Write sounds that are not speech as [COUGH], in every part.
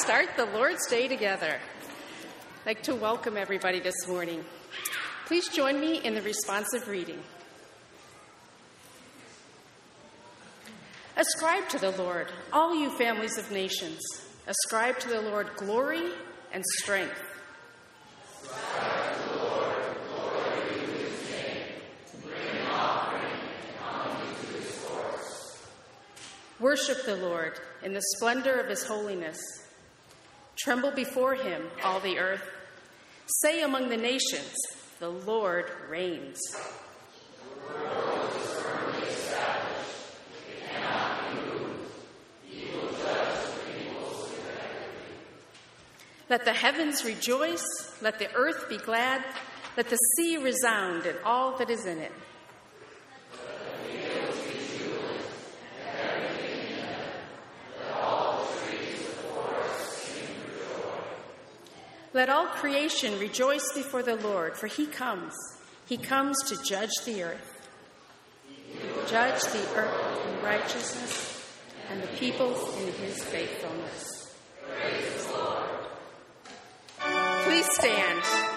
start the Lord's Day together. I'd like to welcome everybody this morning. Please join me in the responsive reading. Ascribe to the Lord, all you families of nations. Ascribe to the Lord glory and strength. Worship the Lord in the splendor of his holiness. Tremble before him, all the earth. Say among the nations, the Lord reigns. Let the heavens rejoice, let the earth be glad, let the sea resound and all that is in it. Let all creation rejoice before the Lord, for he comes. He comes to judge the earth. Judge the earth in righteousness and the peoples in his faithfulness. Please stand.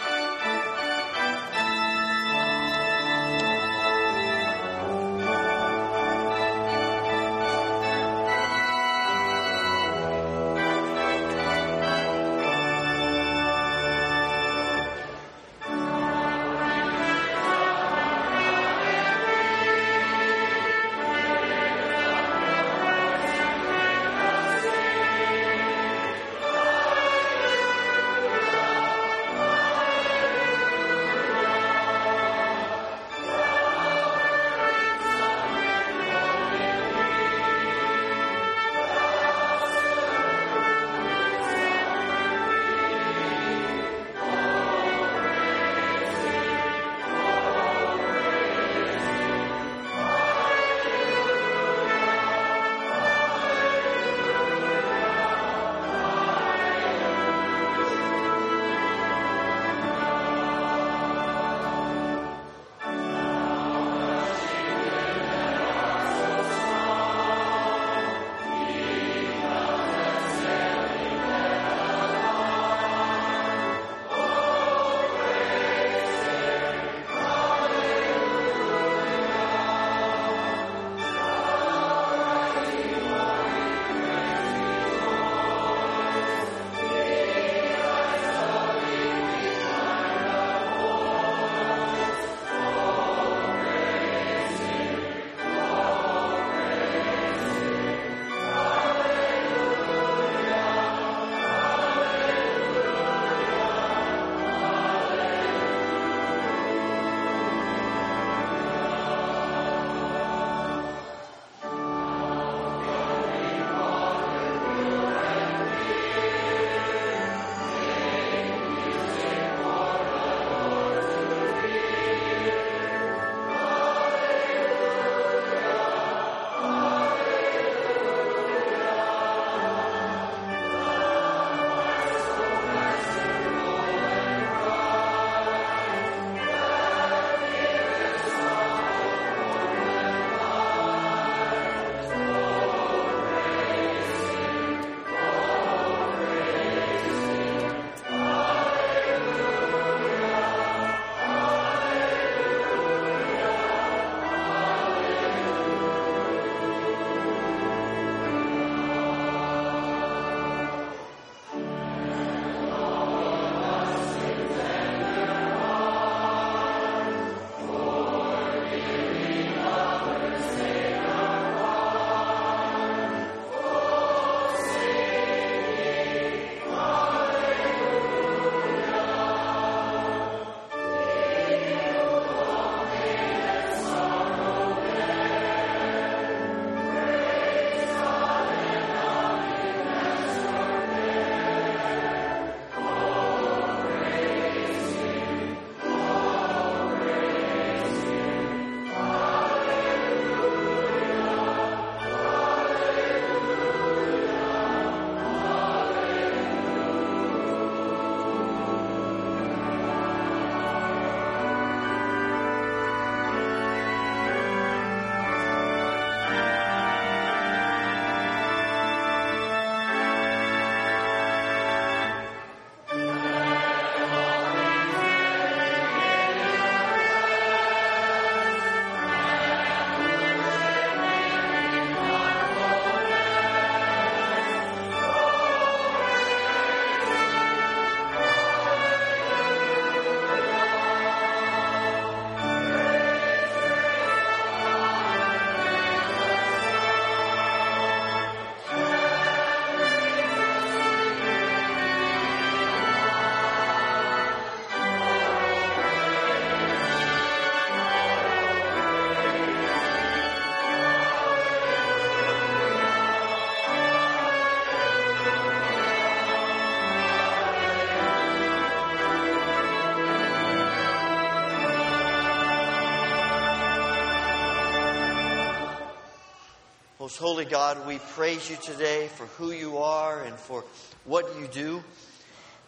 Holy God, we praise you today for who you are and for what you do.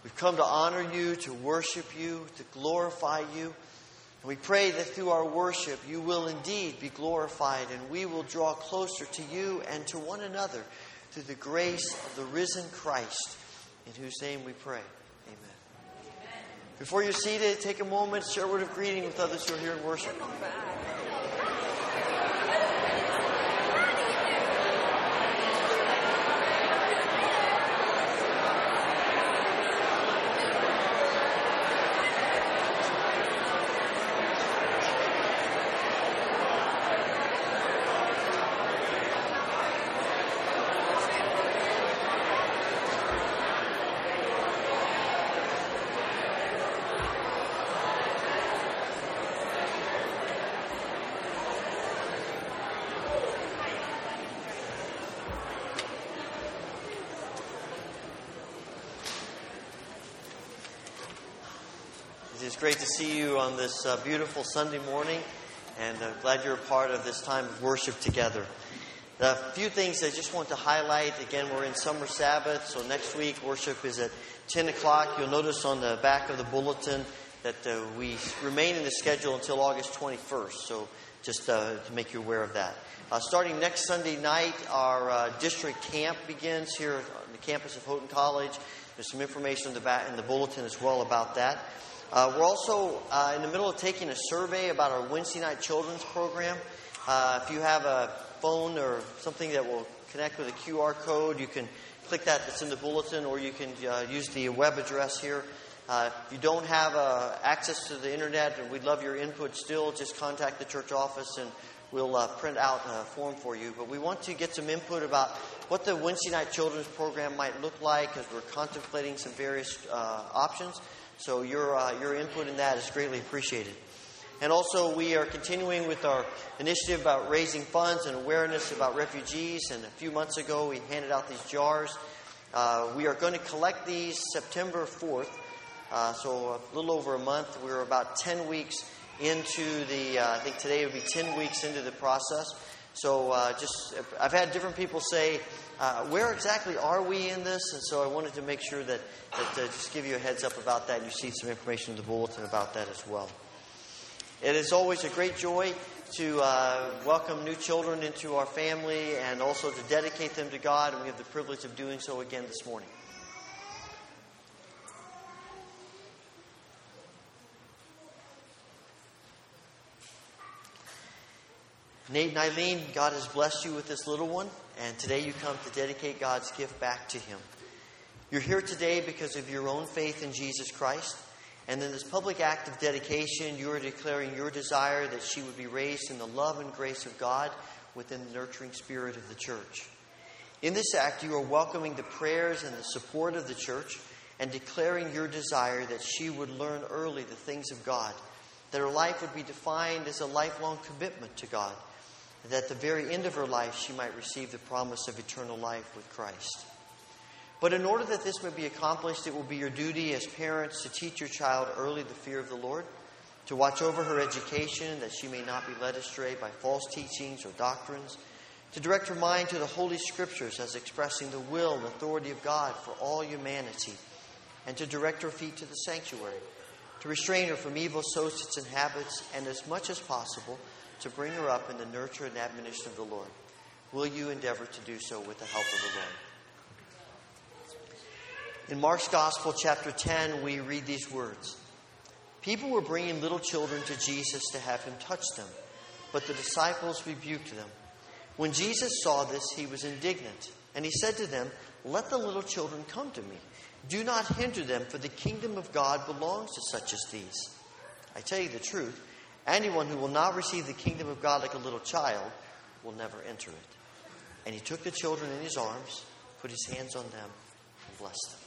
We've come to honor you, to worship you, to glorify you. And we pray that through our worship, you will indeed be glorified and we will draw closer to you and to one another through the grace of the risen Christ, in whose name we pray. Amen. Before you're seated, take a moment, share a word of greeting with others who are here in worship. Great to see you on this uh, beautiful Sunday morning, and I'm glad you're a part of this time of worship together. A few things I just want to highlight. Again, we're in summer Sabbath, so next week worship is at 10 o'clock. You'll notice on the back of the bulletin that uh, we remain in the schedule until August 21st, so just uh, to make you aware of that. Uh, starting next Sunday night, our uh, district camp begins here on the campus of Houghton College. There's some information in the, back, in the bulletin as well about that. Uh, we're also uh, in the middle of taking a survey about our Wednesday night children's program. Uh, if you have a phone or something that will connect with a QR code, you can click that that's in the bulletin, or you can uh, use the web address here. Uh, if you don't have uh, access to the internet, and we'd love your input still, just contact the church office and we'll print out a form for you. But we want to get some input about what the Wednesday night children's program might look like as we're contemplating some various options. So your, uh, your input in that is greatly appreciated. And also, we are continuing with our initiative about raising funds and awareness about refugees. And a few months ago, we handed out these jars. Uh, we are going to collect these September 4th. Uh, so a little over a month. We're about 10 weeks into the, uh, I think today would be 10 weeks into the process. So uh, just, I've had different people say, uh, where exactly are we in this? And so I wanted to make sure that, that uh, just give you a heads up about that. You see some information in the bulletin about that as well. It is always a great joy to uh, welcome new children into our family and also to dedicate them to God. And we have the privilege of doing so again this morning. Nate and Eileen, God has blessed you with this little one, and today you come to dedicate God's gift back to Him. You're here today because of your own faith in Jesus Christ, and in this public act of dedication, you are declaring your desire that she would be raised in the love and grace of God within the nurturing spirit of the church. In this act, you are welcoming the prayers and the support of the church and declaring your desire that she would learn early the things of God, that her life would be defined as a lifelong commitment to God that at the very end of her life she might receive the promise of eternal life with Christ. But in order that this may be accomplished, it will be your duty as parents to teach your child early the fear of the Lord, to watch over her education that she may not be led astray by false teachings or doctrines, to direct her mind to the Holy Scriptures as expressing the will and authority of God for all humanity, and to direct her feet to the sanctuary, to restrain her from evil associates and habits, and as much as possible, to bring her up in the nurture and admonition of the Lord. Will you endeavor to do so with the help of the Lord? In Mark's Gospel, chapter 10, we read these words People were bringing little children to Jesus to have him touch them, but the disciples rebuked them. When Jesus saw this, he was indignant, and he said to them, Let the little children come to me. Do not hinder them, for the kingdom of God belongs to such as these. I tell you the truth. Anyone who will not receive the kingdom of God like a little child will never enter it. And he took the children in his arms, put his hands on them, and blessed them.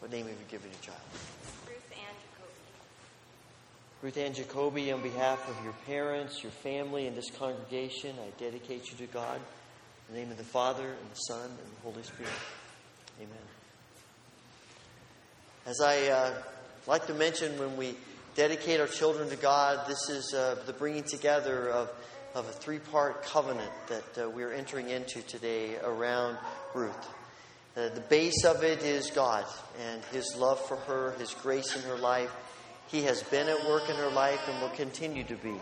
What name have you given your child? Ruth Ann Jacoby. Ruth Ann Jacoby, on behalf of your parents, your family, and this congregation, I dedicate you to God. In the name of the Father, and the Son, and the Holy Spirit. Amen. As I uh, like to mention when we dedicate our children to God, this is uh, the bringing together of, of a three part covenant that uh, we're entering into today around Ruth. Uh, the base of it is God and His love for her, His grace in her life. He has been at work in her life and will continue to be.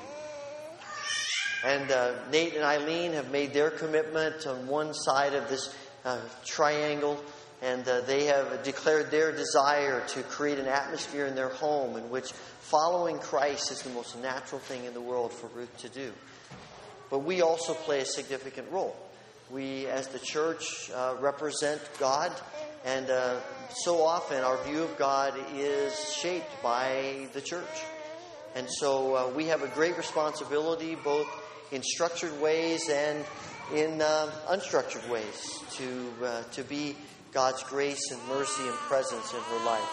And uh, Nate and Eileen have made their commitment on one side of this uh, triangle, and uh, they have declared their desire to create an atmosphere in their home in which following Christ is the most natural thing in the world for Ruth to do. But we also play a significant role. We, as the church, uh, represent God, and uh, so often our view of God is shaped by the church. And so uh, we have a great responsibility, both in structured ways and in uh, unstructured ways, to, uh, to be God's grace and mercy and presence in her life.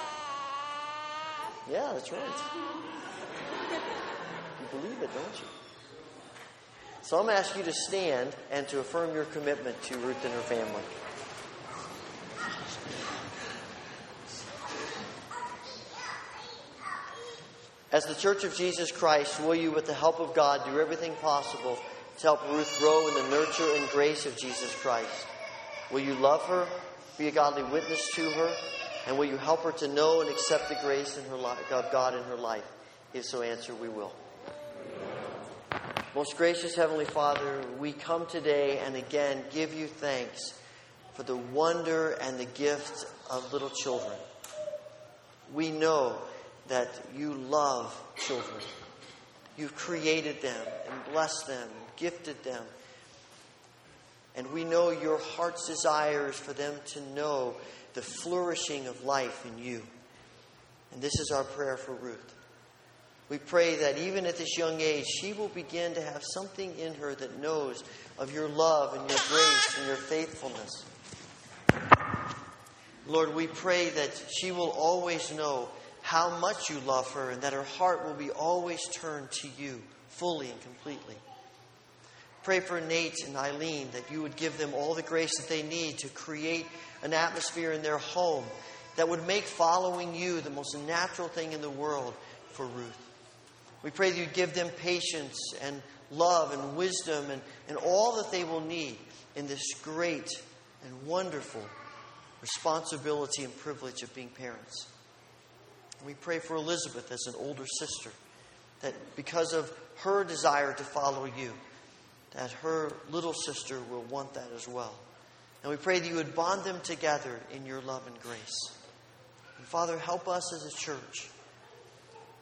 Yeah, that's right. You believe it, don't you? So I'm going to ask you to stand and to affirm your commitment to Ruth and her family. As the Church of Jesus Christ, will you, with the help of God, do everything possible to help Ruth grow in the nurture and grace of Jesus Christ? Will you love her, be a godly witness to her, and will you help her to know and accept the grace in her life, of God in her life? If so, answer, we will. Most gracious Heavenly Father, we come today and again give you thanks for the wonder and the gift of little children. We know that you love children. You've created them and blessed them, gifted them. And we know your heart's desire is for them to know the flourishing of life in you. And this is our prayer for Ruth. We pray that even at this young age, she will begin to have something in her that knows of your love and your grace and your faithfulness. Lord, we pray that she will always know how much you love her and that her heart will be always turned to you fully and completely. Pray for Nate and Eileen that you would give them all the grace that they need to create an atmosphere in their home that would make following you the most natural thing in the world for Ruth. We pray that you give them patience and love and wisdom and, and all that they will need in this great and wonderful responsibility and privilege of being parents. We pray for Elizabeth as an older sister, that because of her desire to follow you, that her little sister will want that as well. And we pray that you would bond them together in your love and grace. And Father, help us as a church.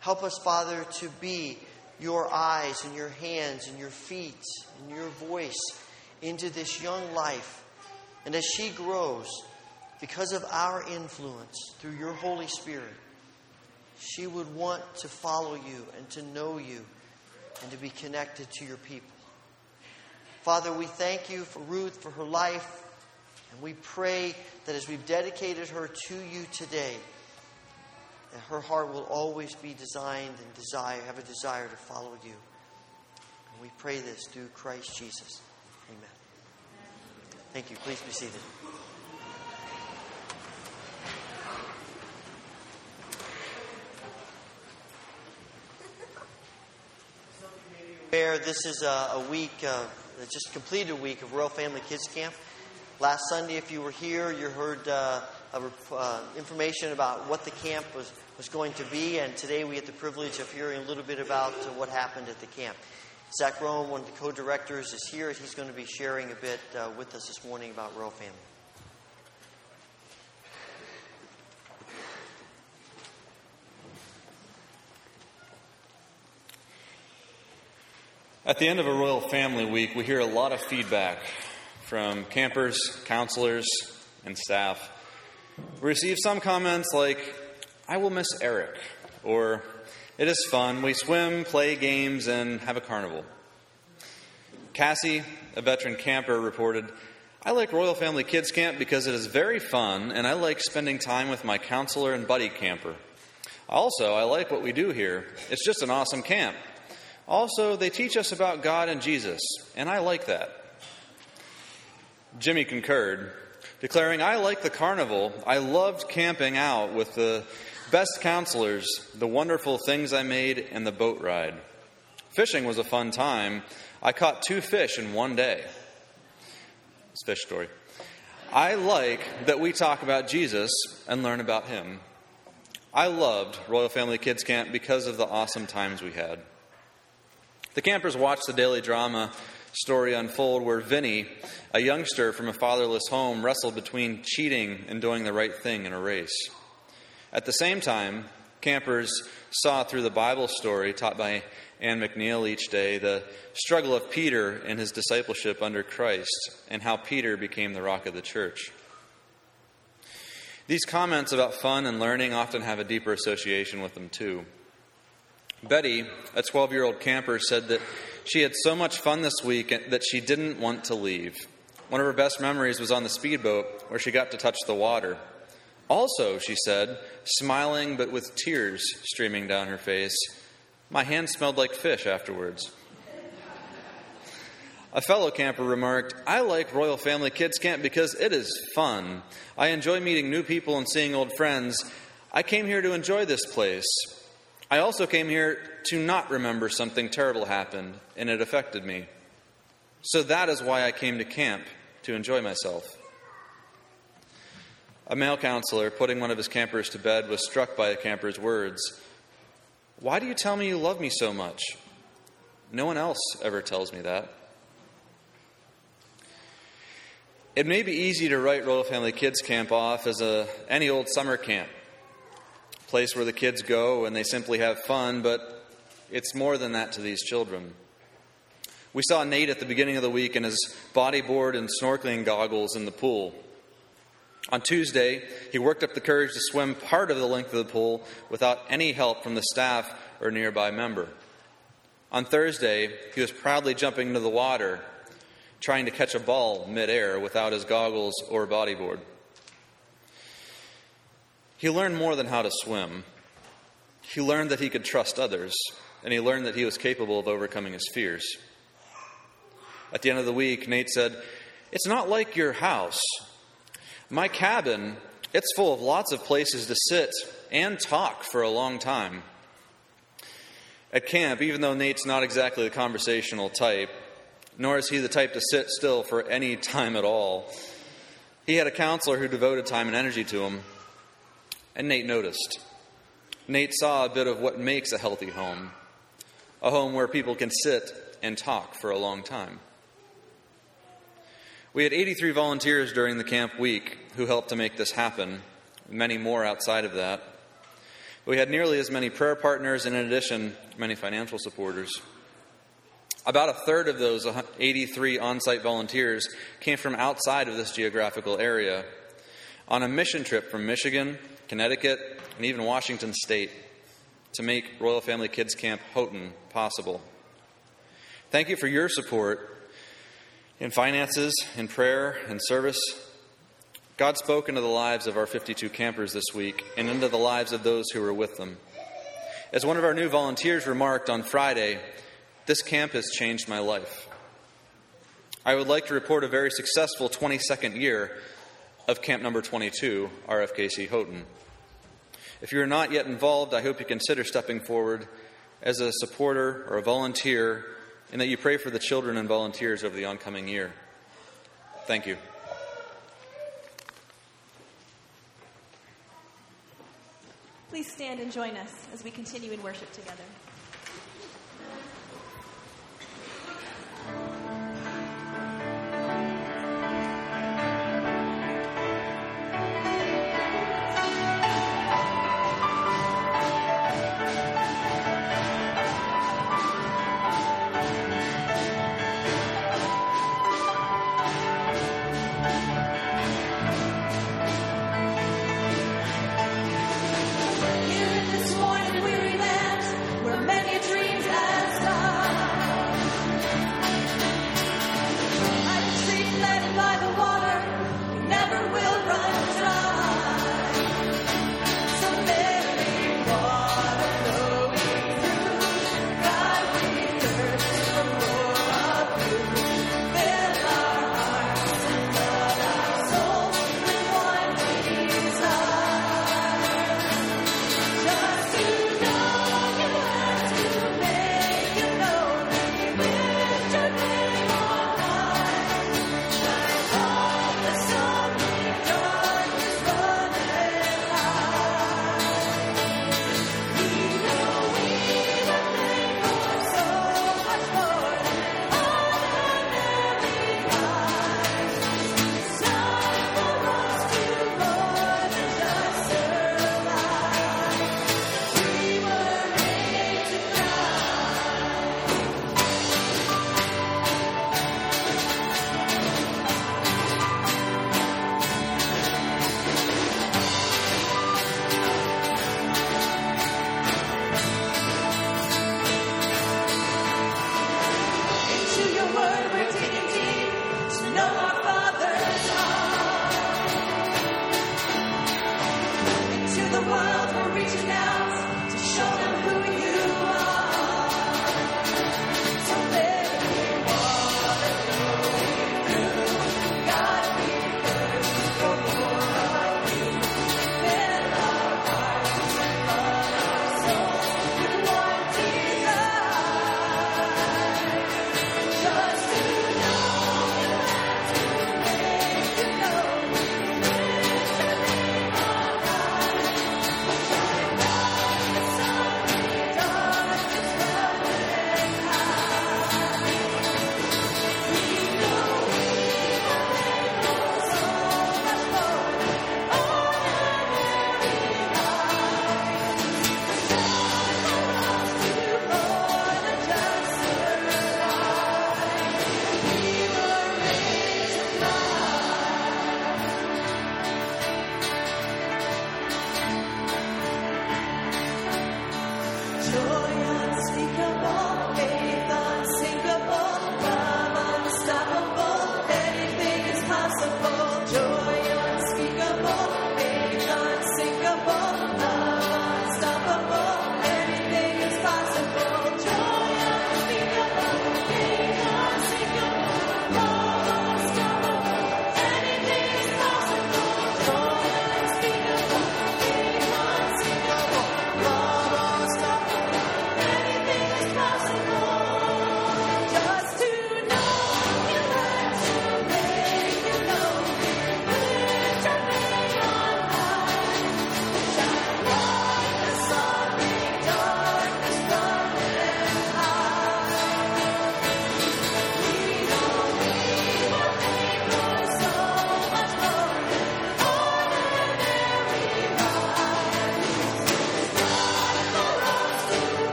Help us, Father, to be your eyes and your hands and your feet and your voice into this young life. And as she grows, because of our influence through your Holy Spirit, she would want to follow you and to know you and to be connected to your people. Father, we thank you for Ruth, for her life, and we pray that as we've dedicated her to you today, that her heart will always be designed and desire, have a desire to follow you. And we pray this through Christ Jesus. Amen. Thank you. Please be seated. [LAUGHS] Where this is a, a week, uh, just completed a week of Royal Family Kids Camp. Last Sunday, if you were here, you heard uh, uh, information about what the camp was, was going to be, and today we get the privilege of hearing a little bit about uh, what happened at the camp. Zach Rome, one of the co-directors, is here. He's going to be sharing a bit uh, with us this morning about Royal Family. At the end of a Royal Family Week, we hear a lot of feedback from campers, counselors, and staff. We receive some comments like, I will miss Eric, or it is fun. We swim, play games, and have a carnival. Cassie, a veteran camper, reported, I like Royal Family Kids Camp because it is very fun, and I like spending time with my counselor and buddy camper. Also, I like what we do here. It's just an awesome camp. Also, they teach us about God and Jesus, and I like that. Jimmy concurred, declaring, I like the carnival. I loved camping out with the Best counselors, the wonderful things I made, and the boat ride. Fishing was a fun time. I caught two fish in one day. It's fish story. I like that we talk about Jesus and learn about him. I loved Royal Family Kids Camp because of the awesome times we had. The campers watched the daily drama story unfold where Vinny, a youngster from a fatherless home, wrestled between cheating and doing the right thing in a race. At the same time, campers saw through the Bible story taught by Ann McNeil each day the struggle of Peter and his discipleship under Christ and how Peter became the rock of the church. These comments about fun and learning often have a deeper association with them, too. Betty, a 12 year old camper, said that she had so much fun this week that she didn't want to leave. One of her best memories was on the speedboat where she got to touch the water. Also, she said, smiling but with tears streaming down her face, my hand smelled like fish afterwards. A fellow camper remarked, I like Royal Family Kids Camp because it is fun. I enjoy meeting new people and seeing old friends. I came here to enjoy this place. I also came here to not remember something terrible happened and it affected me. So that is why I came to camp, to enjoy myself. A male counselor, putting one of his campers to bed, was struck by the camper's words Why do you tell me you love me so much? No one else ever tells me that. It may be easy to write Royal Family Kids Camp off as a, any old summer camp, place where the kids go and they simply have fun, but it's more than that to these children. We saw Nate at the beginning of the week in his bodyboard and snorkeling goggles in the pool. On Tuesday, he worked up the courage to swim part of the length of the pool without any help from the staff or nearby member. On Thursday, he was proudly jumping into the water, trying to catch a ball midair without his goggles or bodyboard. He learned more than how to swim. He learned that he could trust others, and he learned that he was capable of overcoming his fears. At the end of the week, Nate said, It's not like your house. My cabin, it's full of lots of places to sit and talk for a long time. At camp, even though Nate's not exactly the conversational type, nor is he the type to sit still for any [LAUGHS] time at all, he had a counselor who devoted time and energy to him, and Nate noticed. Nate saw a bit of what makes a healthy home a home where people can sit and talk for a long time. We had 83 volunteers during the camp week who helped to make this happen, many more outside of that. We had nearly as many prayer partners, and in addition, many financial supporters. About a third of those 83 on site volunteers came from outside of this geographical area on a mission trip from Michigan, Connecticut, and even Washington State to make Royal Family Kids Camp Houghton possible. Thank you for your support in finances, in prayer, in service. God spoke into the lives of our 52 campers this week and into the lives of those who were with them. As one of our new volunteers remarked on Friday, this camp has changed my life. I would like to report a very successful 22nd year of camp number 22, RFKC Houghton. If you're not yet involved, I hope you consider stepping forward as a supporter or a volunteer and that you pray for the children and volunteers over the oncoming year. Thank you. Please stand and join us as we continue in worship together.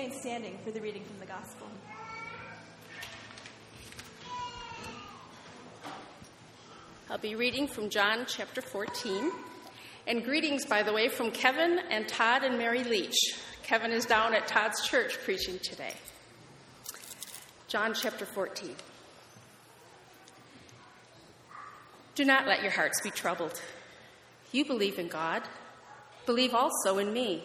Remain standing for the reading from the Gospel. I'll be reading from John chapter 14. And greetings, by the way, from Kevin and Todd and Mary Leach. Kevin is down at Todd's church preaching today. John chapter 14. Do not let your hearts be troubled. You believe in God, believe also in me.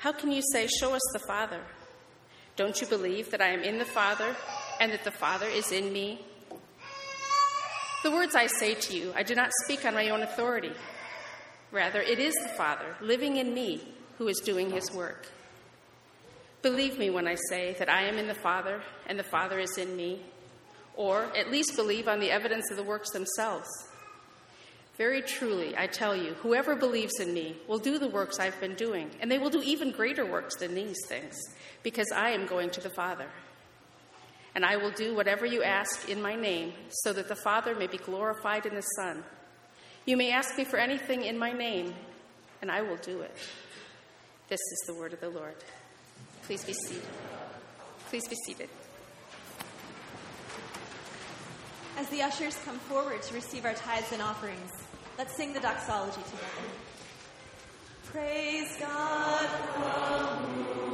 How can you say, Show us the Father? Don't you believe that I am in the Father and that the Father is in me? The words I say to you, I do not speak on my own authority. Rather, it is the Father living in me who is doing his work. Believe me when I say that I am in the Father and the Father is in me, or at least believe on the evidence of the works themselves. Very truly, I tell you, whoever believes in me will do the works I've been doing, and they will do even greater works than these things, because I am going to the Father. And I will do whatever you ask in my name, so that the Father may be glorified in the Son. You may ask me for anything in my name, and I will do it. This is the word of the Lord. Please be seated. Please be seated. As the ushers come forward to receive our tithes and offerings, let's sing the doxology together. Praise God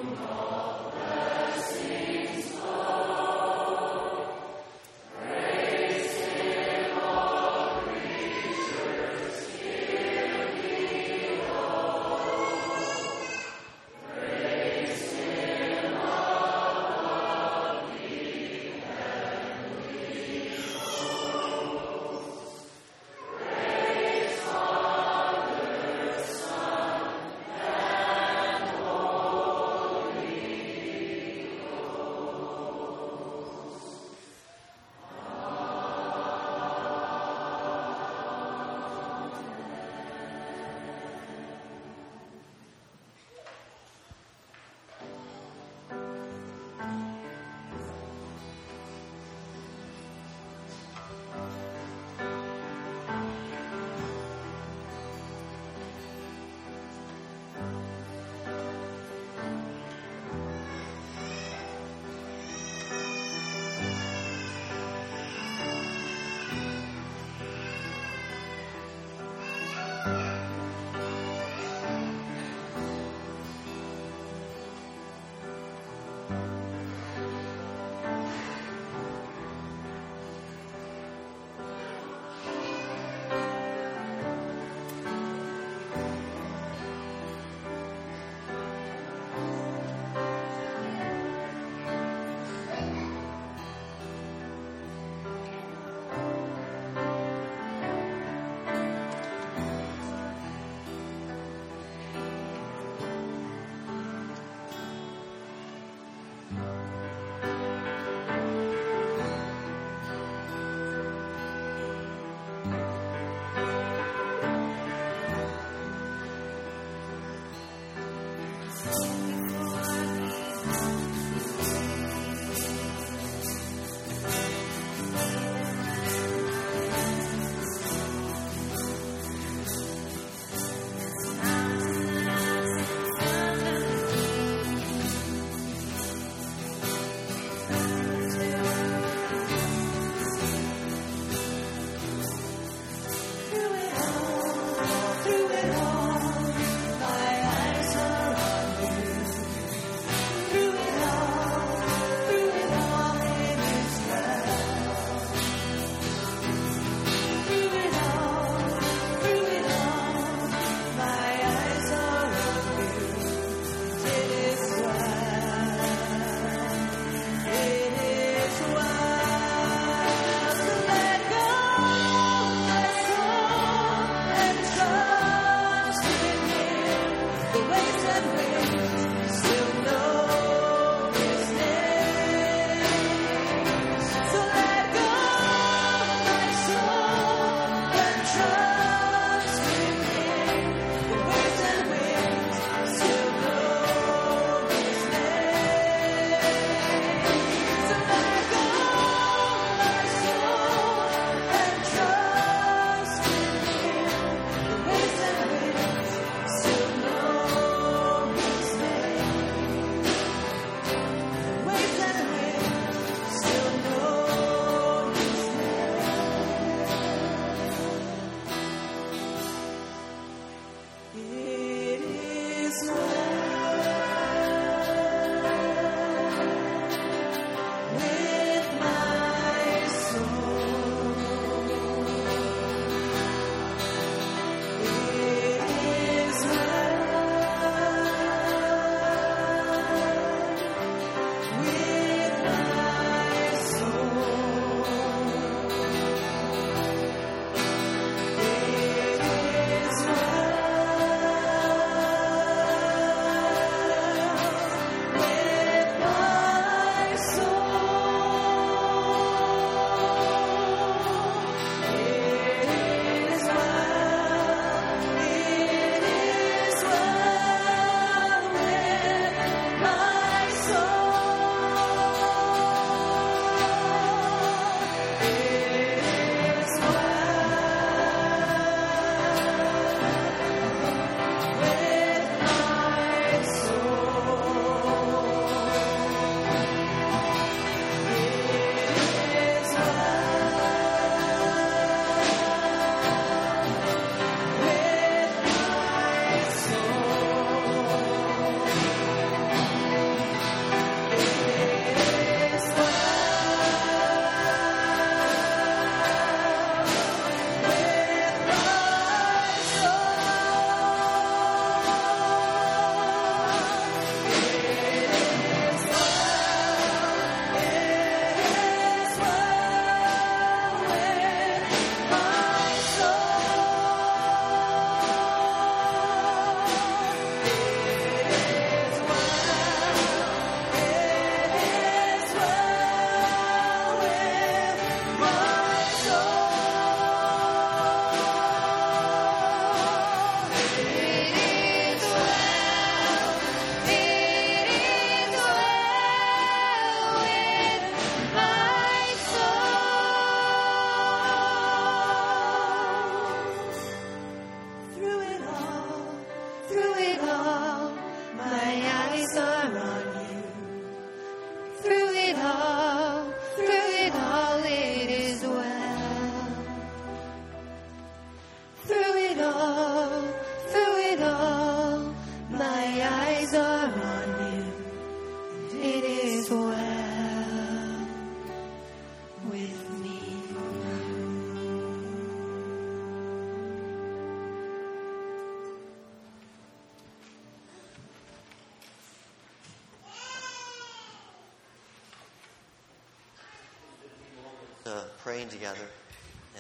praying together.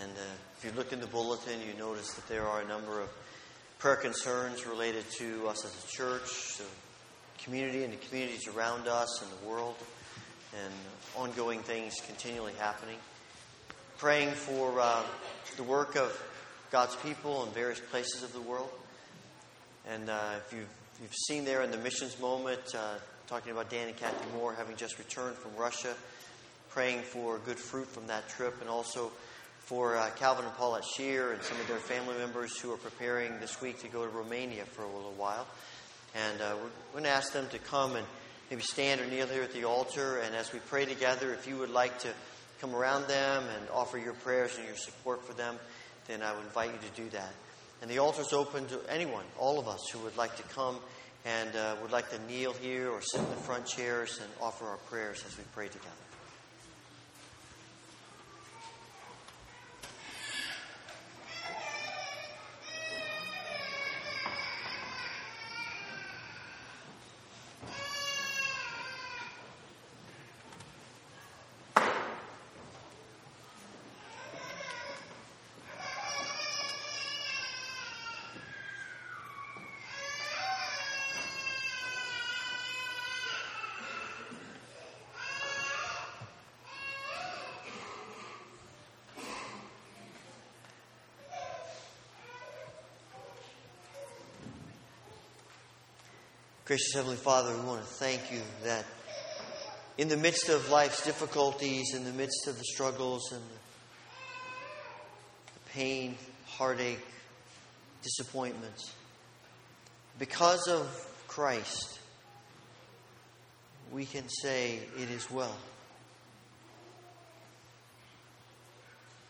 And uh, if you look in the bulletin, you notice that there are a number of prayer concerns related to us as a church, the community, and the communities around us and the world, and ongoing things continually happening. Praying for uh, the work of God's people in various places of the world. And uh, if you've, you've seen there in the missions moment, uh, talking about Dan and Kathy Moore having just returned from Russia, praying for good fruit from that trip, and also for uh, Calvin and Paulette Shear and some of their family members who are preparing this week to go to Romania for a little while. And uh, we're going to ask them to come and maybe stand or kneel here at the altar. And as we pray together, if you would like to come around them and offer your prayers and your support for them, then I would invite you to do that. And the altar is open to anyone, all of us who would like to come and uh, would like to kneel here or sit in the front chairs and offer our prayers as we pray together. Gracious Heavenly Father, we want to thank you that in the midst of life's difficulties, in the midst of the struggles and the pain, heartache, disappointments, because of Christ, we can say it is well.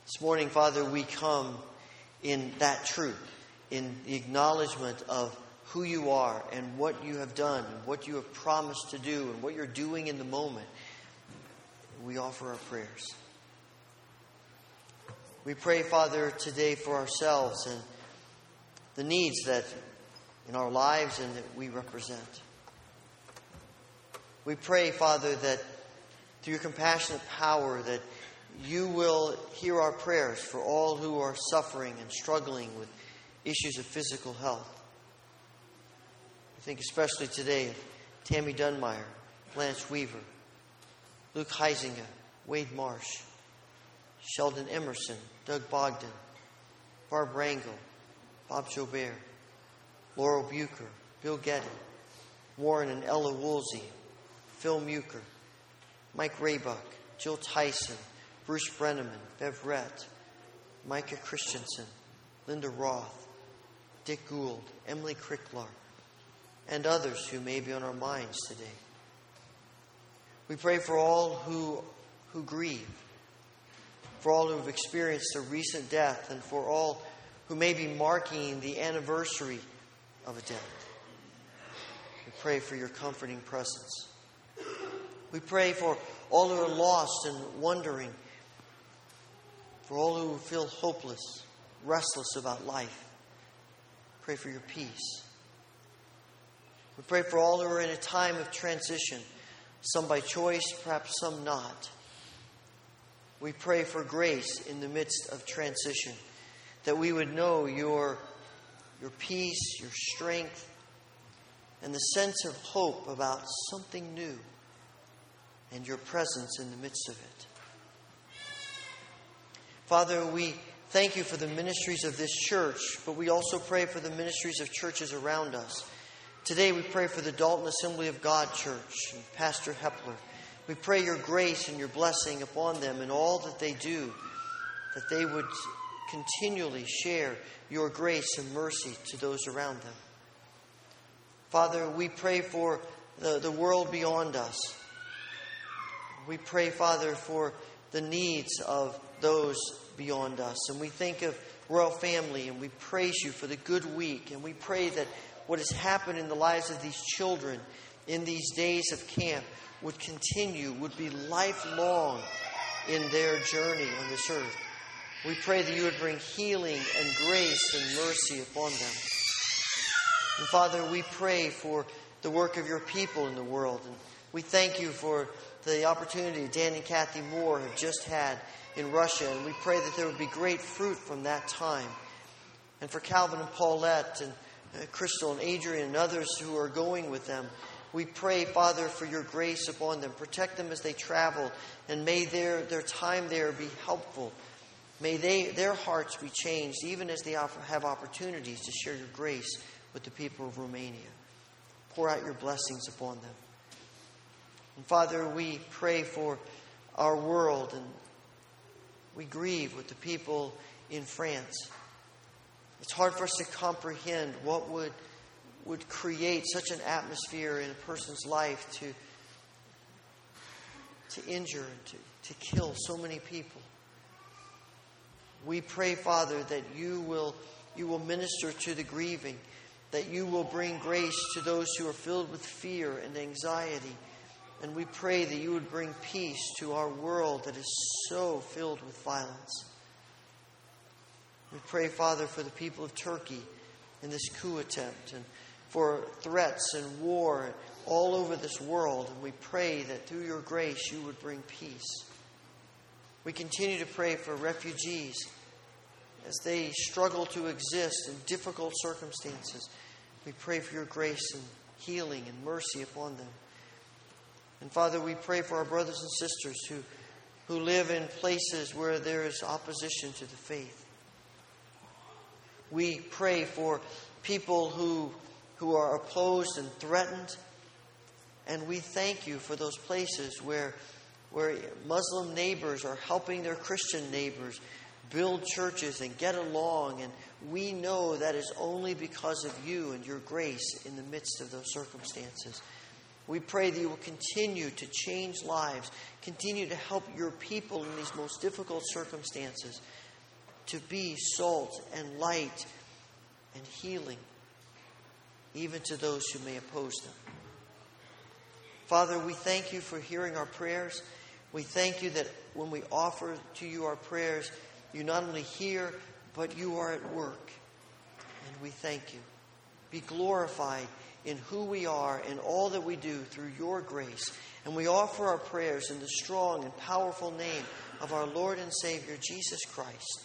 This morning, Father, we come in that truth, in the acknowledgement of who you are and what you have done, and what you have promised to do, and what you're doing in the moment. We offer our prayers. We pray, Father, today for ourselves and the needs that in our lives and that we represent. We pray, Father, that through your compassionate power that you will hear our prayers for all who are suffering and struggling with issues of physical health. Think especially today of Tammy Dunmeyer, Lance Weaver, Luke Heisinger, Wade Marsh, Sheldon Emerson, Doug Bogdan, Barb Rangel, Bob Jobert, Laurel Bucher, Bill Getty, Warren and Ella Woolsey, Phil Muker, Mike Raybuck, Jill Tyson, Bruce Brenneman, Bev Rett, Micah Christensen, Linda Roth, Dick Gould, Emily Cricklar, and others who may be on our minds today. We pray for all who, who grieve, for all who have experienced a recent death, and for all who may be marking the anniversary of a death. We pray for your comforting presence. We pray for all who are lost and wondering, for all who feel hopeless, restless about life. Pray for your peace. We pray for all who are in a time of transition, some by choice, perhaps some not. We pray for grace in the midst of transition, that we would know your, your peace, your strength, and the sense of hope about something new and your presence in the midst of it. Father, we thank you for the ministries of this church, but we also pray for the ministries of churches around us. Today we pray for the Dalton Assembly of God Church and Pastor Hepler. We pray your grace and your blessing upon them in all that they do, that they would continually share your grace and mercy to those around them. Father, we pray for the, the world beyond us. We pray, Father, for the needs of those beyond us. And we think of Royal Family and we praise you for the good week. And we pray that what has happened in the lives of these children in these days of camp would continue, would be lifelong in their journey on this earth. We pray that you would bring healing and grace and mercy upon them. And Father, we pray for the work of your people in the world. And we thank you for the opportunity Dan and Kathy Moore have just had in Russia. And we pray that there would be great fruit from that time. And for Calvin and Paulette and Uh, Crystal and Adrian and others who are going with them, we pray, Father, for your grace upon them. Protect them as they travel, and may their, their time there be helpful. May they, their hearts be changed, even as they have opportunities to share your grace with the people of Romania. Pour out your blessings upon them. And Father, we pray for our world and we grieve with the people in France. It's hard for us to comprehend what would, would create such an atmosphere in a person's life to, to injure and to, to kill so many people. We pray, Father, that you will, you will minister to the grieving that you will bring grace to those who are filled with fear and anxiety. And we pray that you would bring peace to our world that is so filled with violence. We pray, Father, for the people of Turkey in this coup attempt and for threats and war all over this world. And we pray that through your grace you would bring peace. We continue to pray for refugees as they struggle to exist in difficult circumstances. We pray for your grace and healing and mercy upon them. And Father, we pray for our brothers and sisters who, who live in places where there is opposition to the faith. We pray for people who, who are opposed and threatened. And we thank you for those places where, where Muslim neighbors are helping their Christian neighbors build churches and get along. And we know that is only because of you and your grace in the midst of those circumstances. We pray that you will continue to change lives, continue to help your people in these most difficult circumstances to be salt and light and healing, even to those who may oppose them. Father, we thank you for hearing our prayers. We thank you that when we offer to you our prayers, you not only hear, but you are at work. And we thank you. Be glorified in who we are and all that we do through your grace. And we offer our prayers in the strong and powerful name of our Lord and Savior, Jesus Christ,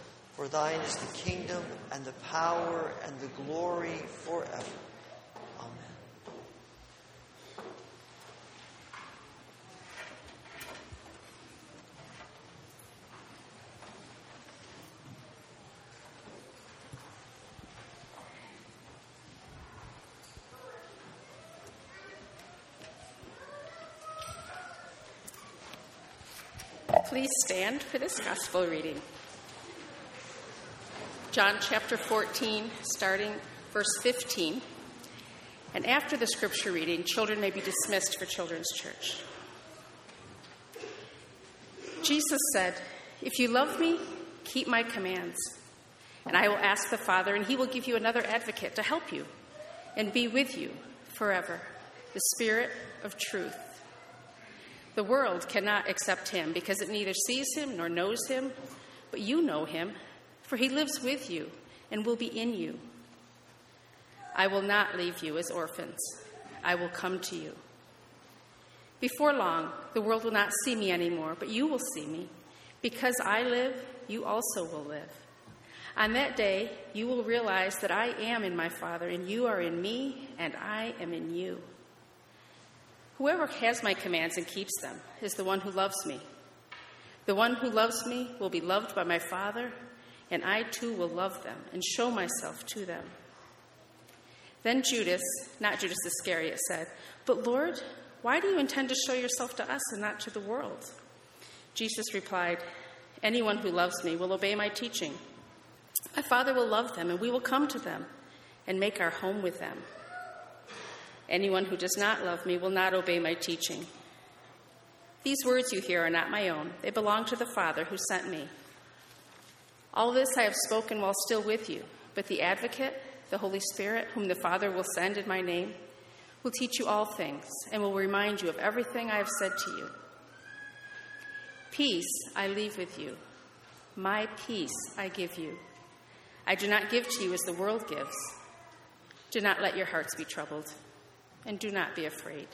For thine is the kingdom, and the power, and the glory forever. Amen. Please stand for this gospel reading. John chapter 14, starting verse 15. And after the scripture reading, children may be dismissed for children's church. Jesus said, If you love me, keep my commands. And I will ask the Father, and he will give you another advocate to help you and be with you forever the Spirit of truth. The world cannot accept him because it neither sees him nor knows him, but you know him, for he lives with you and will be in you. I will not leave you as orphans, I will come to you. Before long, the world will not see me anymore, but you will see me. Because I live, you also will live. On that day, you will realize that I am in my Father, and you are in me, and I am in you. Whoever has my commands and keeps them is the one who loves me. The one who loves me will be loved by my Father, and I too will love them and show myself to them. Then Judas, not Judas Iscariot, said, But Lord, why do you intend to show yourself to us and not to the world? Jesus replied, Anyone who loves me will obey my teaching. My Father will love them, and we will come to them and make our home with them. Anyone who does not love me will not obey my teaching. These words you hear are not my own, they belong to the Father who sent me. All this I have spoken while still with you, but the advocate, the Holy Spirit, whom the Father will send in my name, will teach you all things and will remind you of everything I have said to you. Peace I leave with you, my peace I give you. I do not give to you as the world gives. Do not let your hearts be troubled and do not be afraid.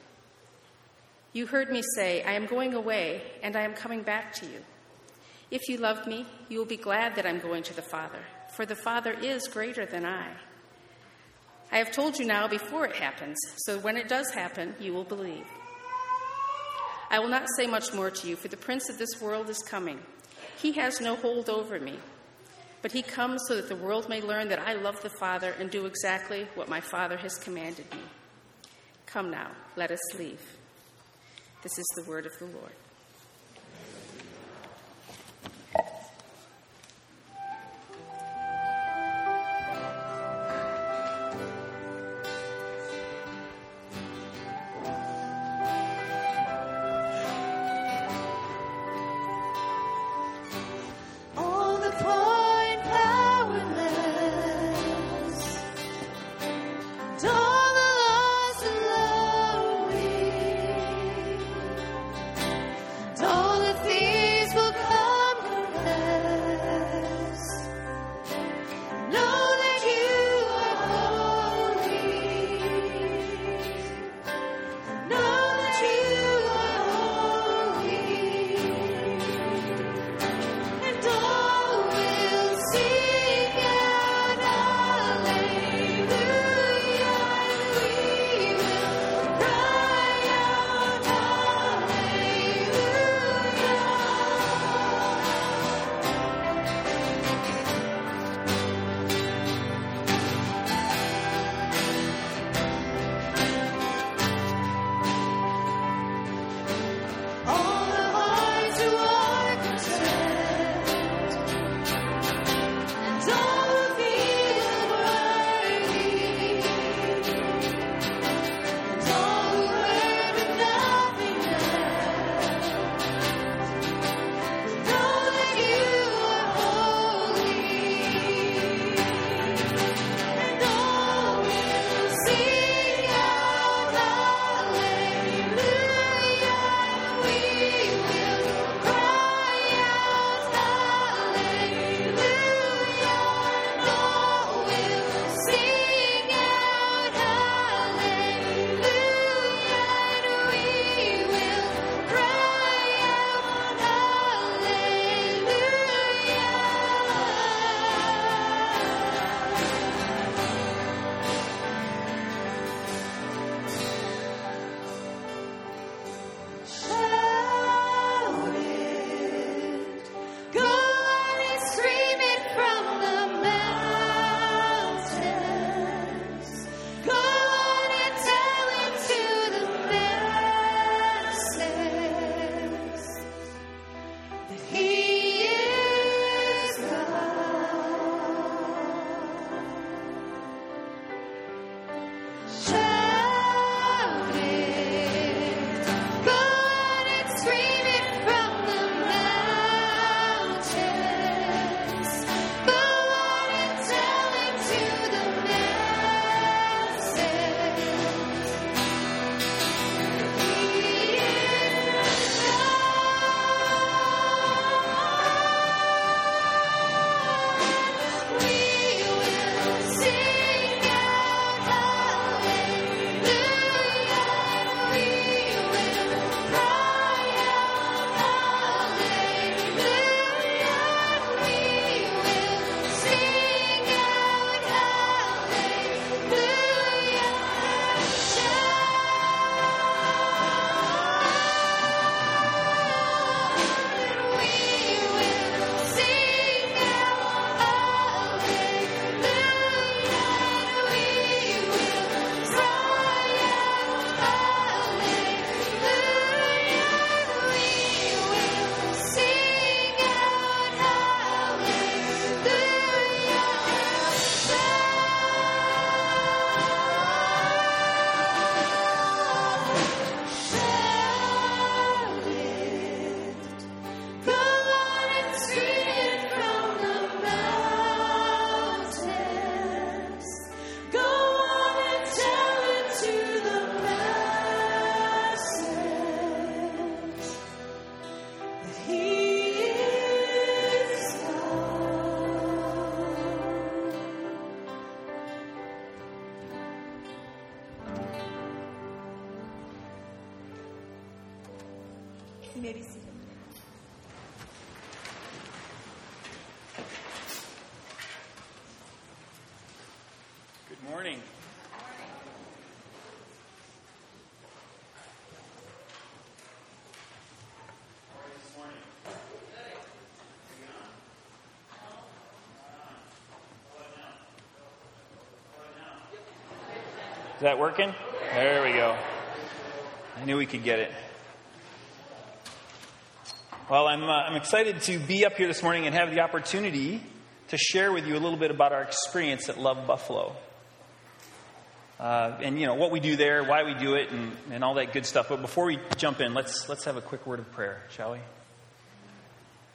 You heard me say, I am going away, and I am coming back to you. If you love me, you will be glad that I'm going to the Father, for the Father is greater than I. I have told you now before it happens, so when it does happen, you will believe. I will not say much more to you, for the prince of this world is coming. He has no hold over me, but he comes so that the world may learn that I love the Father and do exactly what my Father has commanded me. Come now, let us leave. This is the word of the Lord. Is that working? There we go. I knew we could get it. Well, I'm, uh, I'm excited to be up here this morning and have the opportunity to share with you a little bit about our experience at Love Buffalo. Uh, and, you know, what we do there, why we do it, and, and all that good stuff. But before we jump in, let's, let's have a quick word of prayer, shall we?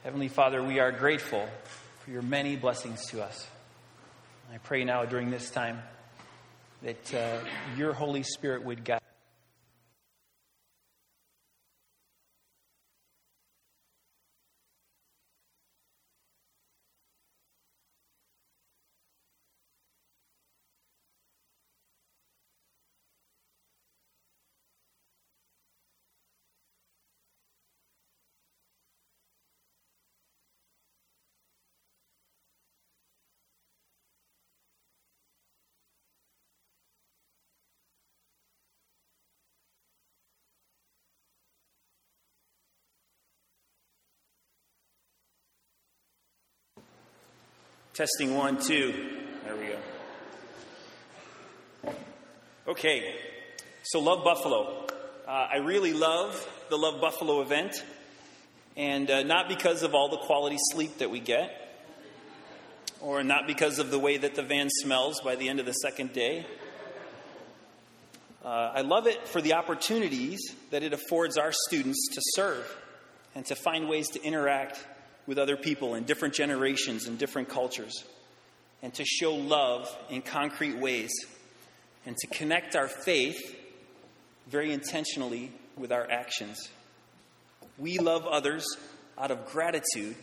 Heavenly Father, we are grateful for your many blessings to us. I pray now during this time that uh, your Holy Spirit would guide. Testing one, two. There we go. Okay, so Love Buffalo. Uh, I really love the Love Buffalo event, and uh, not because of all the quality sleep that we get, or not because of the way that the van smells by the end of the second day. Uh, I love it for the opportunities that it affords our students to serve and to find ways to interact with other people in different generations and different cultures, and to show love in concrete ways, and to connect our faith very intentionally with our actions. We love others out of gratitude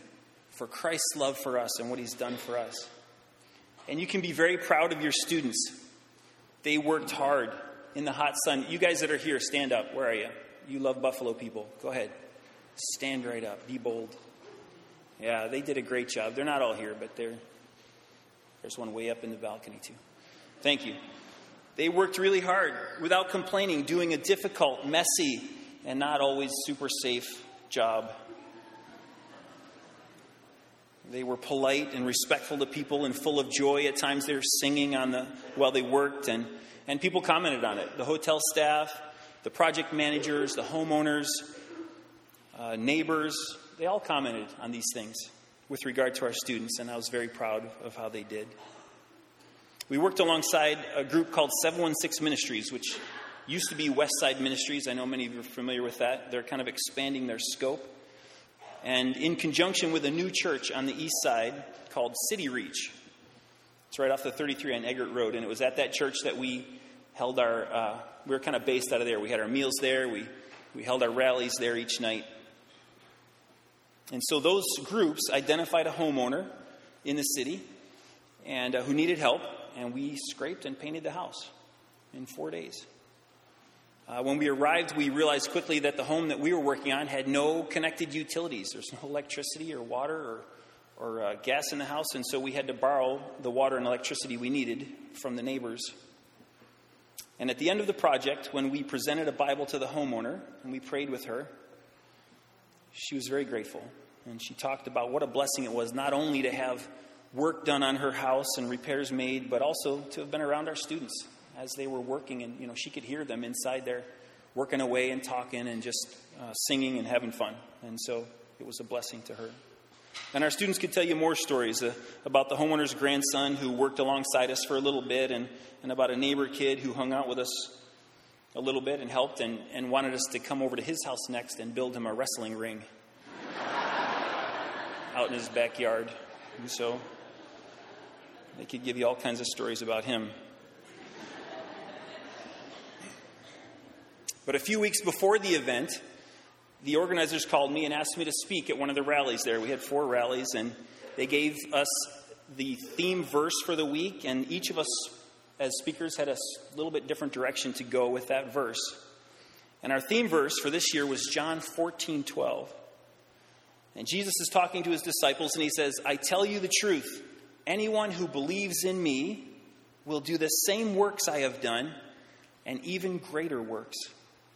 for Christ's love for us and what He's done for us. And you can be very proud of your students. They worked hard in the hot sun. You guys that are here, stand up. Where are you? You love Buffalo people. Go ahead. Stand right up. Be bold. Yeah, they did a great job. They're not all here, but there's one way up in the balcony, too. Thank you. They worked really hard without complaining, doing a difficult, messy, and not always super safe job. They were polite and respectful to people and full of joy. At times they were singing on the, while they worked, and, and people commented on it. The hotel staff, the project managers, the homeowners, uh, neighbors, they all commented on these things with regard to our students, and I was very proud of how they did. We worked alongside a group called 716 Ministries, which used to be Westside Ministries. I know many of you are familiar with that. They're kind of expanding their scope. And in conjunction with a new church on the east side called City Reach, it's right off the 33 on Eggert Road, and it was at that church that we held our, uh, we were kind of based out of there. We had our meals there, we, we held our rallies there each night. And so those groups identified a homeowner in the city and uh, who needed help, and we scraped and painted the house in four days. Uh, when we arrived, we realized quickly that the home that we were working on had no connected utilities. There's no electricity or water or, or uh, gas in the house, and so we had to borrow the water and electricity we needed from the neighbors. And at the end of the project, when we presented a Bible to the homeowner and we prayed with her, she was very grateful. And she talked about what a blessing it was not only to have work done on her house and repairs made, but also to have been around our students as they were working. And, you know, she could hear them inside there working away and talking and just uh, singing and having fun. And so it was a blessing to her. And our students could tell you more stories uh, about the homeowner's grandson who worked alongside us for a little bit, and, and about a neighbor kid who hung out with us a little bit and helped and, and wanted us to come over to his house next and build him a wrestling ring [LAUGHS] out in his backyard. And so they could give you all kinds of stories about him. But a few weeks before the event, the organizers called me and asked me to speak at one of the rallies there. We had four rallies, and they gave us the theme verse for the week, and each of us as speakers had a little bit different direction to go with that verse. And our theme verse for this year was John 14 12. And Jesus is talking to his disciples, and he says, I tell you the truth. Anyone who believes in me will do the same works I have done, and even greater works,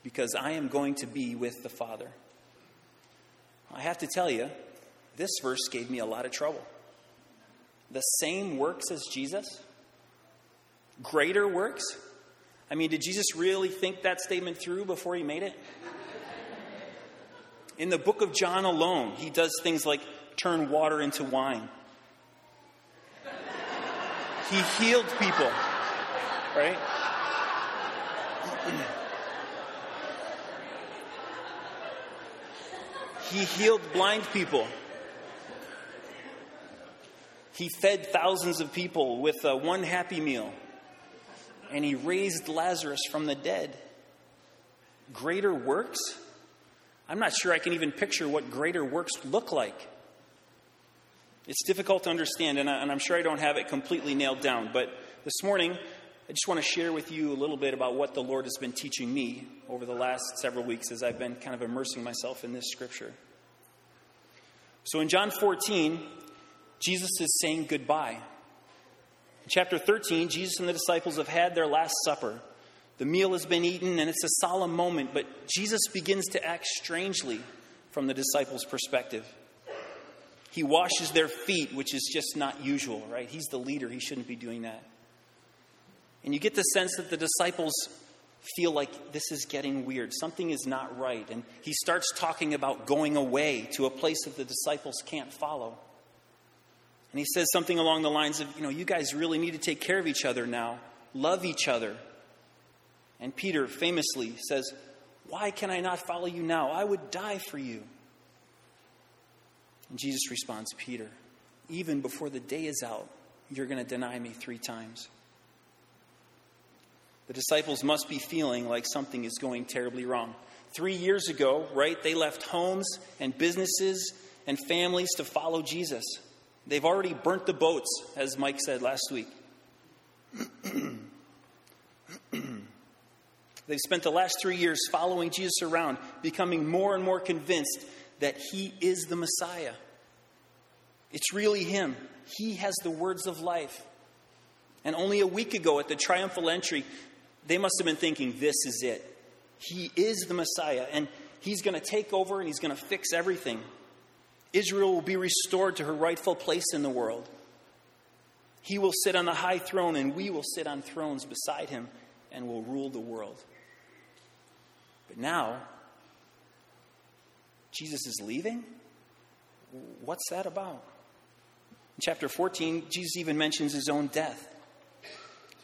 because I am going to be with the Father. I have to tell you, this verse gave me a lot of trouble. The same works as Jesus? Greater works? I mean, did Jesus really think that statement through before he made it? In the book of John alone, he does things like turn water into wine. He healed people, right? He healed blind people. He fed thousands of people with uh, one happy meal. And he raised Lazarus from the dead. Greater works? I'm not sure I can even picture what greater works look like. It's difficult to understand, and, I, and I'm sure I don't have it completely nailed down. But this morning, I just want to share with you a little bit about what the Lord has been teaching me over the last several weeks as I've been kind of immersing myself in this scripture. So in John 14, Jesus is saying goodbye. In chapter 13, Jesus and the disciples have had their Last Supper. The meal has been eaten, and it's a solemn moment, but Jesus begins to act strangely from the disciples' perspective. He washes their feet, which is just not usual, right? He's the leader, he shouldn't be doing that. And you get the sense that the disciples feel like this is getting weird. Something is not right. And he starts talking about going away to a place that the disciples can't follow. And he says something along the lines of, you know, you guys really need to take care of each other now, love each other. And Peter famously says, Why can I not follow you now? I would die for you. And Jesus responds, Peter, even before the day is out, you're going to deny me three times. The disciples must be feeling like something is going terribly wrong. Three years ago, right, they left homes and businesses and families to follow Jesus. They've already burnt the boats, as Mike said last week. [CLEARS THROAT] They've spent the last three years following Jesus around, becoming more and more convinced that he is the Messiah. It's really him. He has the words of life. And only a week ago at the triumphal entry, they must have been thinking, this is it. He is the Messiah, and he's going to take over and he's going to fix everything. Israel will be restored to her rightful place in the world. He will sit on the high throne, and we will sit on thrones beside him and will rule the world. But now, Jesus is leaving? What's that about? In chapter 14, Jesus even mentions his own death.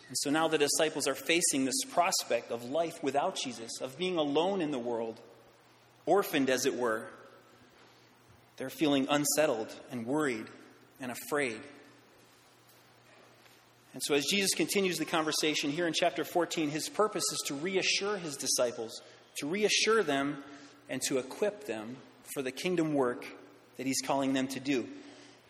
And so now the disciples are facing this prospect of life without Jesus, of being alone in the world, orphaned, as it were. They're feeling unsettled and worried and afraid. And so, as Jesus continues the conversation here in chapter 14, his purpose is to reassure his disciples, to reassure them, and to equip them for the kingdom work that he's calling them to do.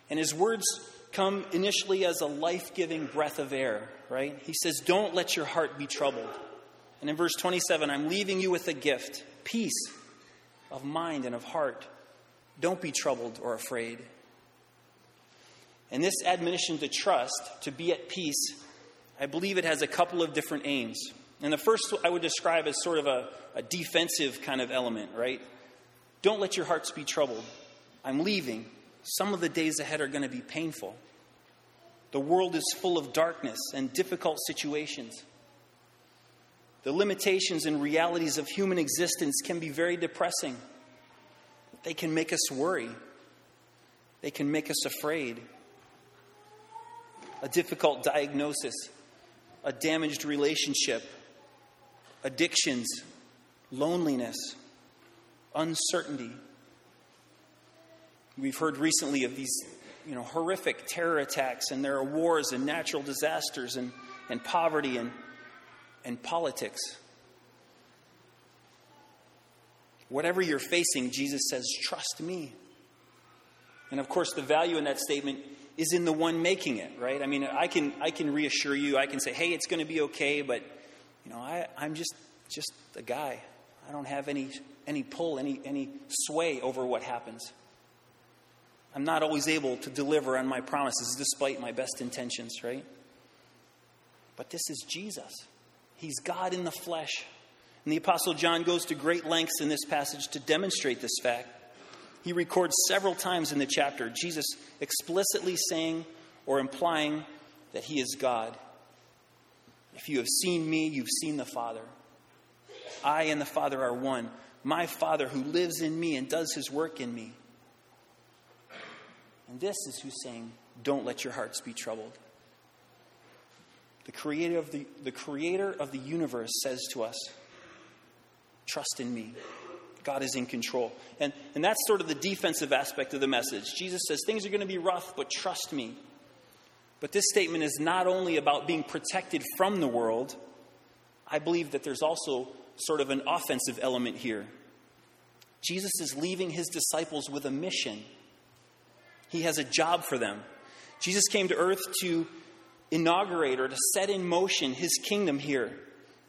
And his words come initially as a life giving breath of air, right? He says, Don't let your heart be troubled. And in verse 27, I'm leaving you with a gift peace of mind and of heart. Don't be troubled or afraid. And this admonition to trust, to be at peace, I believe it has a couple of different aims. And the first I would describe as sort of a, a defensive kind of element, right? Don't let your hearts be troubled. I'm leaving. Some of the days ahead are going to be painful. The world is full of darkness and difficult situations. The limitations and realities of human existence can be very depressing. They can make us worry. They can make us afraid. A difficult diagnosis, a damaged relationship, addictions, loneliness, uncertainty. We've heard recently of these you know, horrific terror attacks, and there are wars and natural disasters and, and poverty and, and politics. Whatever you're facing, Jesus says, trust me. And of course, the value in that statement is in the one making it, right? I mean, I can, I can reassure you, I can say, hey, it's going to be okay, but, you know, I, I'm just, just a guy. I don't have any, any pull, any, any sway over what happens. I'm not always able to deliver on my promises despite my best intentions, right? But this is Jesus. He's God in the flesh. And the Apostle John goes to great lengths in this passage to demonstrate this fact. He records several times in the chapter Jesus explicitly saying or implying that he is God. If you have seen me, you've seen the Father. I and the Father are one. My Father who lives in me and does his work in me. And this is who's saying, Don't let your hearts be troubled. The creator of the, the creator of the universe says to us, Trust in me. God is in control. And, and that's sort of the defensive aspect of the message. Jesus says, Things are going to be rough, but trust me. But this statement is not only about being protected from the world, I believe that there's also sort of an offensive element here. Jesus is leaving his disciples with a mission, he has a job for them. Jesus came to earth to inaugurate or to set in motion his kingdom here.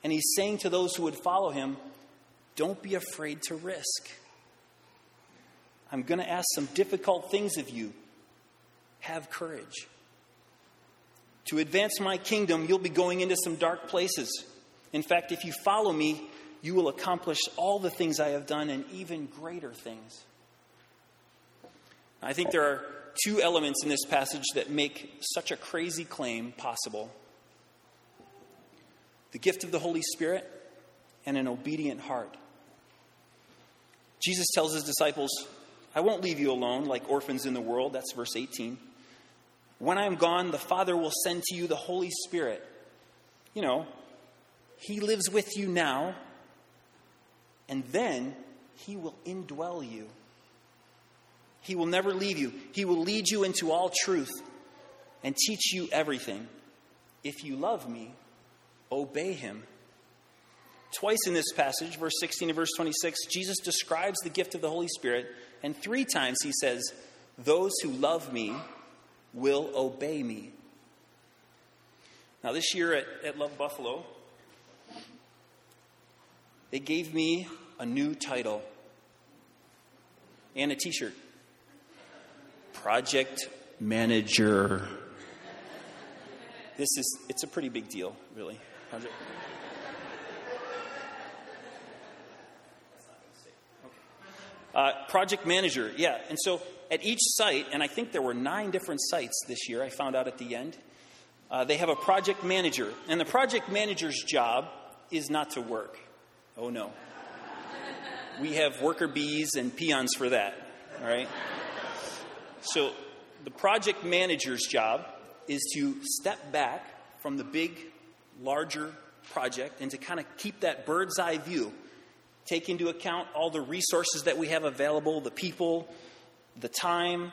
And he's saying to those who would follow him, don't be afraid to risk. I'm going to ask some difficult things of you. Have courage. To advance my kingdom, you'll be going into some dark places. In fact, if you follow me, you will accomplish all the things I have done and even greater things. I think there are two elements in this passage that make such a crazy claim possible the gift of the Holy Spirit and an obedient heart. Jesus tells his disciples, I won't leave you alone like orphans in the world. That's verse 18. When I am gone, the Father will send to you the Holy Spirit. You know, He lives with you now, and then He will indwell you. He will never leave you. He will lead you into all truth and teach you everything. If you love me, obey Him. Twice in this passage, verse 16 and verse 26, Jesus describes the gift of the Holy Spirit, and three times he says, Those who love me will obey me. Now, this year at, at Love Buffalo, they gave me a new title and a t shirt Project Manager. This is, it's a pretty big deal, really. Project. Uh, project manager, yeah. And so at each site, and I think there were nine different sites this year, I found out at the end, uh, they have a project manager. And the project manager's job is not to work. Oh no. We have worker bees and peons for that, all right? So the project manager's job is to step back from the big, larger project and to kind of keep that bird's eye view take into account all the resources that we have available, the people, the time,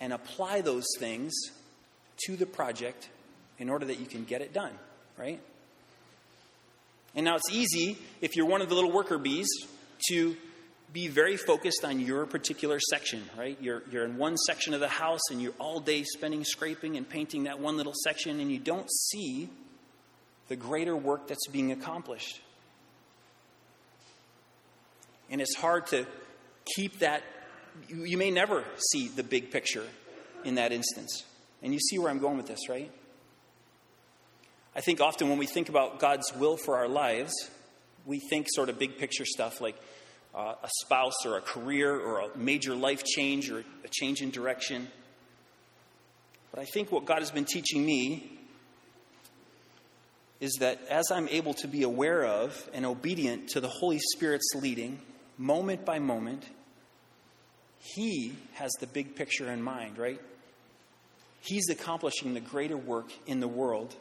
and apply those things to the project in order that you can get it done, right? And now it's easy if you're one of the little worker bees to be very focused on your particular section, right? You're, you're in one section of the house and you're all day spending scraping and painting that one little section and you don't see the greater work that's being accomplished. And it's hard to keep that. You, may never see the big picture in that instance. And you see where I'm going with this, right? I think often when we think about God's will for our lives, we think sort of big picture stuff like uh, a spouse or a career or a major life change or a change in direction. But I think what God has been teaching me is that as I'm able to be aware of and obedient to the Holy Spirit's leading, moment by moment, He has the big picture in mind, right? He's accomplishing the greater work in the world.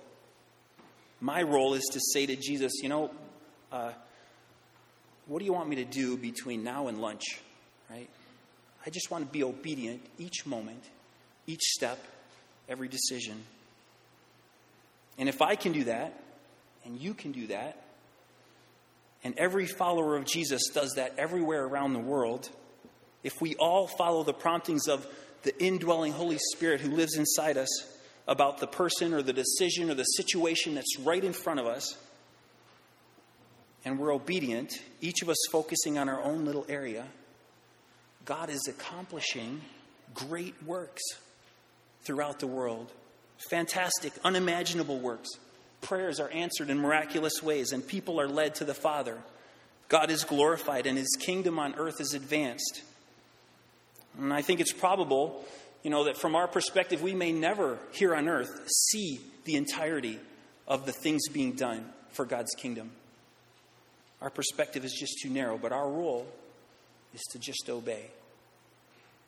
My role is to say to Jesus, you know, uh, what do you want me to do between now and lunch, right? I just want to be obedient each moment, each step, every decision. And if I can do that, and you can do that, and every follower of Jesus does that everywhere around the world, if we all follow the promptings of the indwelling Holy Spirit who lives inside us about the person or the decision or the situation that's right in front of us, and we're obedient, each of us focusing on our own little area, God is accomplishing great works throughout the world. Fantastic, unimaginable works. Prayers are answered in miraculous ways, and people are led to the Father. God is glorified, and his kingdom on earth is advanced. And I think it's probable, you know, that from our perspective, we may never here on earth see the entirety of the things being done for God's kingdom. Our perspective is just too narrow, but our role is to just obey.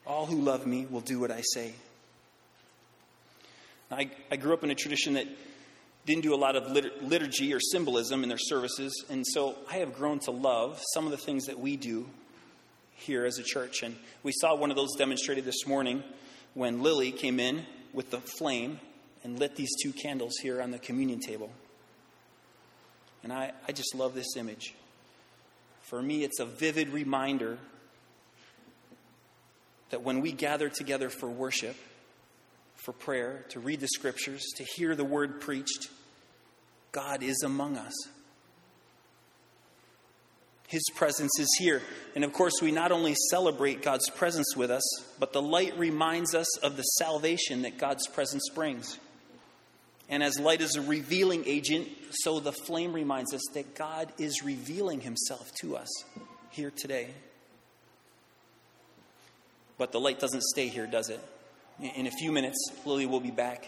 All who love me will do what I say. I, I grew up in a tradition that didn't do a lot of lit- liturgy or symbolism in their services, and so I have grown to love some of the things that we do here as a church. And we saw one of those demonstrated this morning when Lily came in with the flame and lit these two candles here on the communion table. And I, I just love this image. For me, it's a vivid reminder that when we gather together for worship, for prayer, to read the scriptures, to hear the word preached, God is among us. His presence is here. And of course, we not only celebrate God's presence with us, but the light reminds us of the salvation that God's presence brings. And as light is a revealing agent, so the flame reminds us that God is revealing himself to us here today. But the light doesn't stay here, does it? In a few minutes, Lily will be back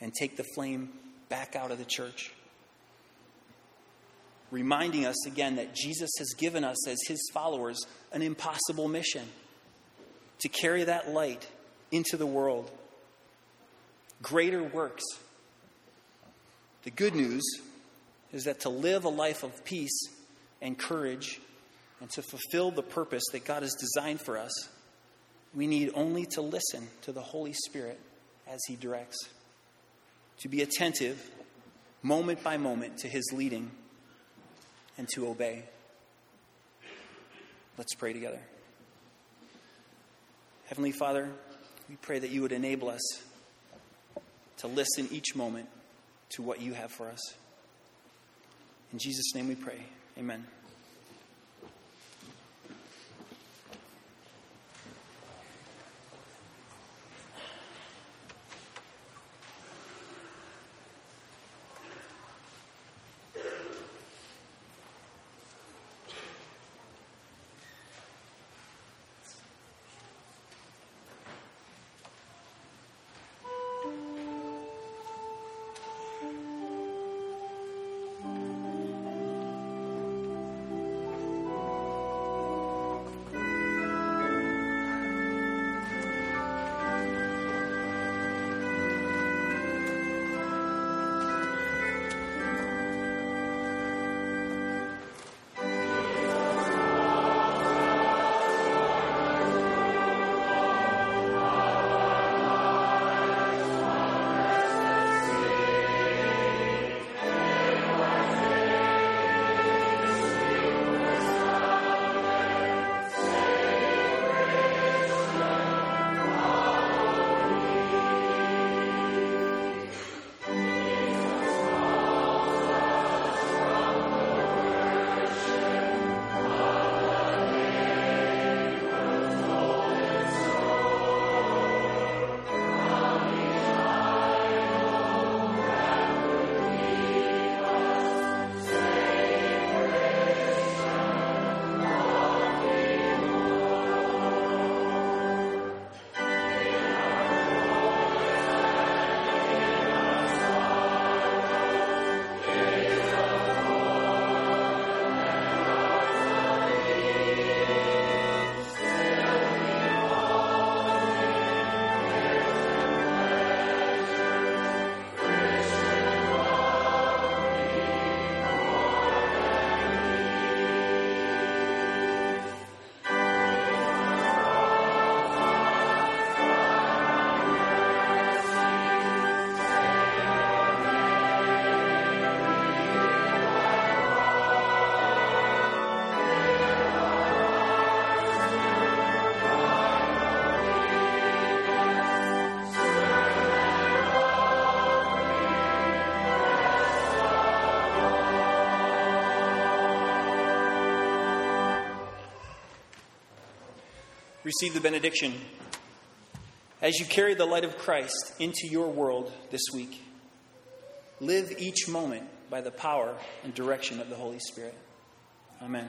and take the flame back out of the church. Reminding us again that Jesus has given us, as his followers, an impossible mission to carry that light into the world. Greater works. The good news is that to live a life of peace and courage and to fulfill the purpose that God has designed for us we need only to listen to the Holy Spirit as He directs, to be attentive moment by moment to His leading, and to obey. Let's pray together. Heavenly Father, we pray that you would enable us to listen each moment to what you have for us. In Jesus' name we pray. Amen. Receive the benediction. As you carry the light of Christ into your world this week, live each moment by the power and direction of the Holy Spirit. Amen.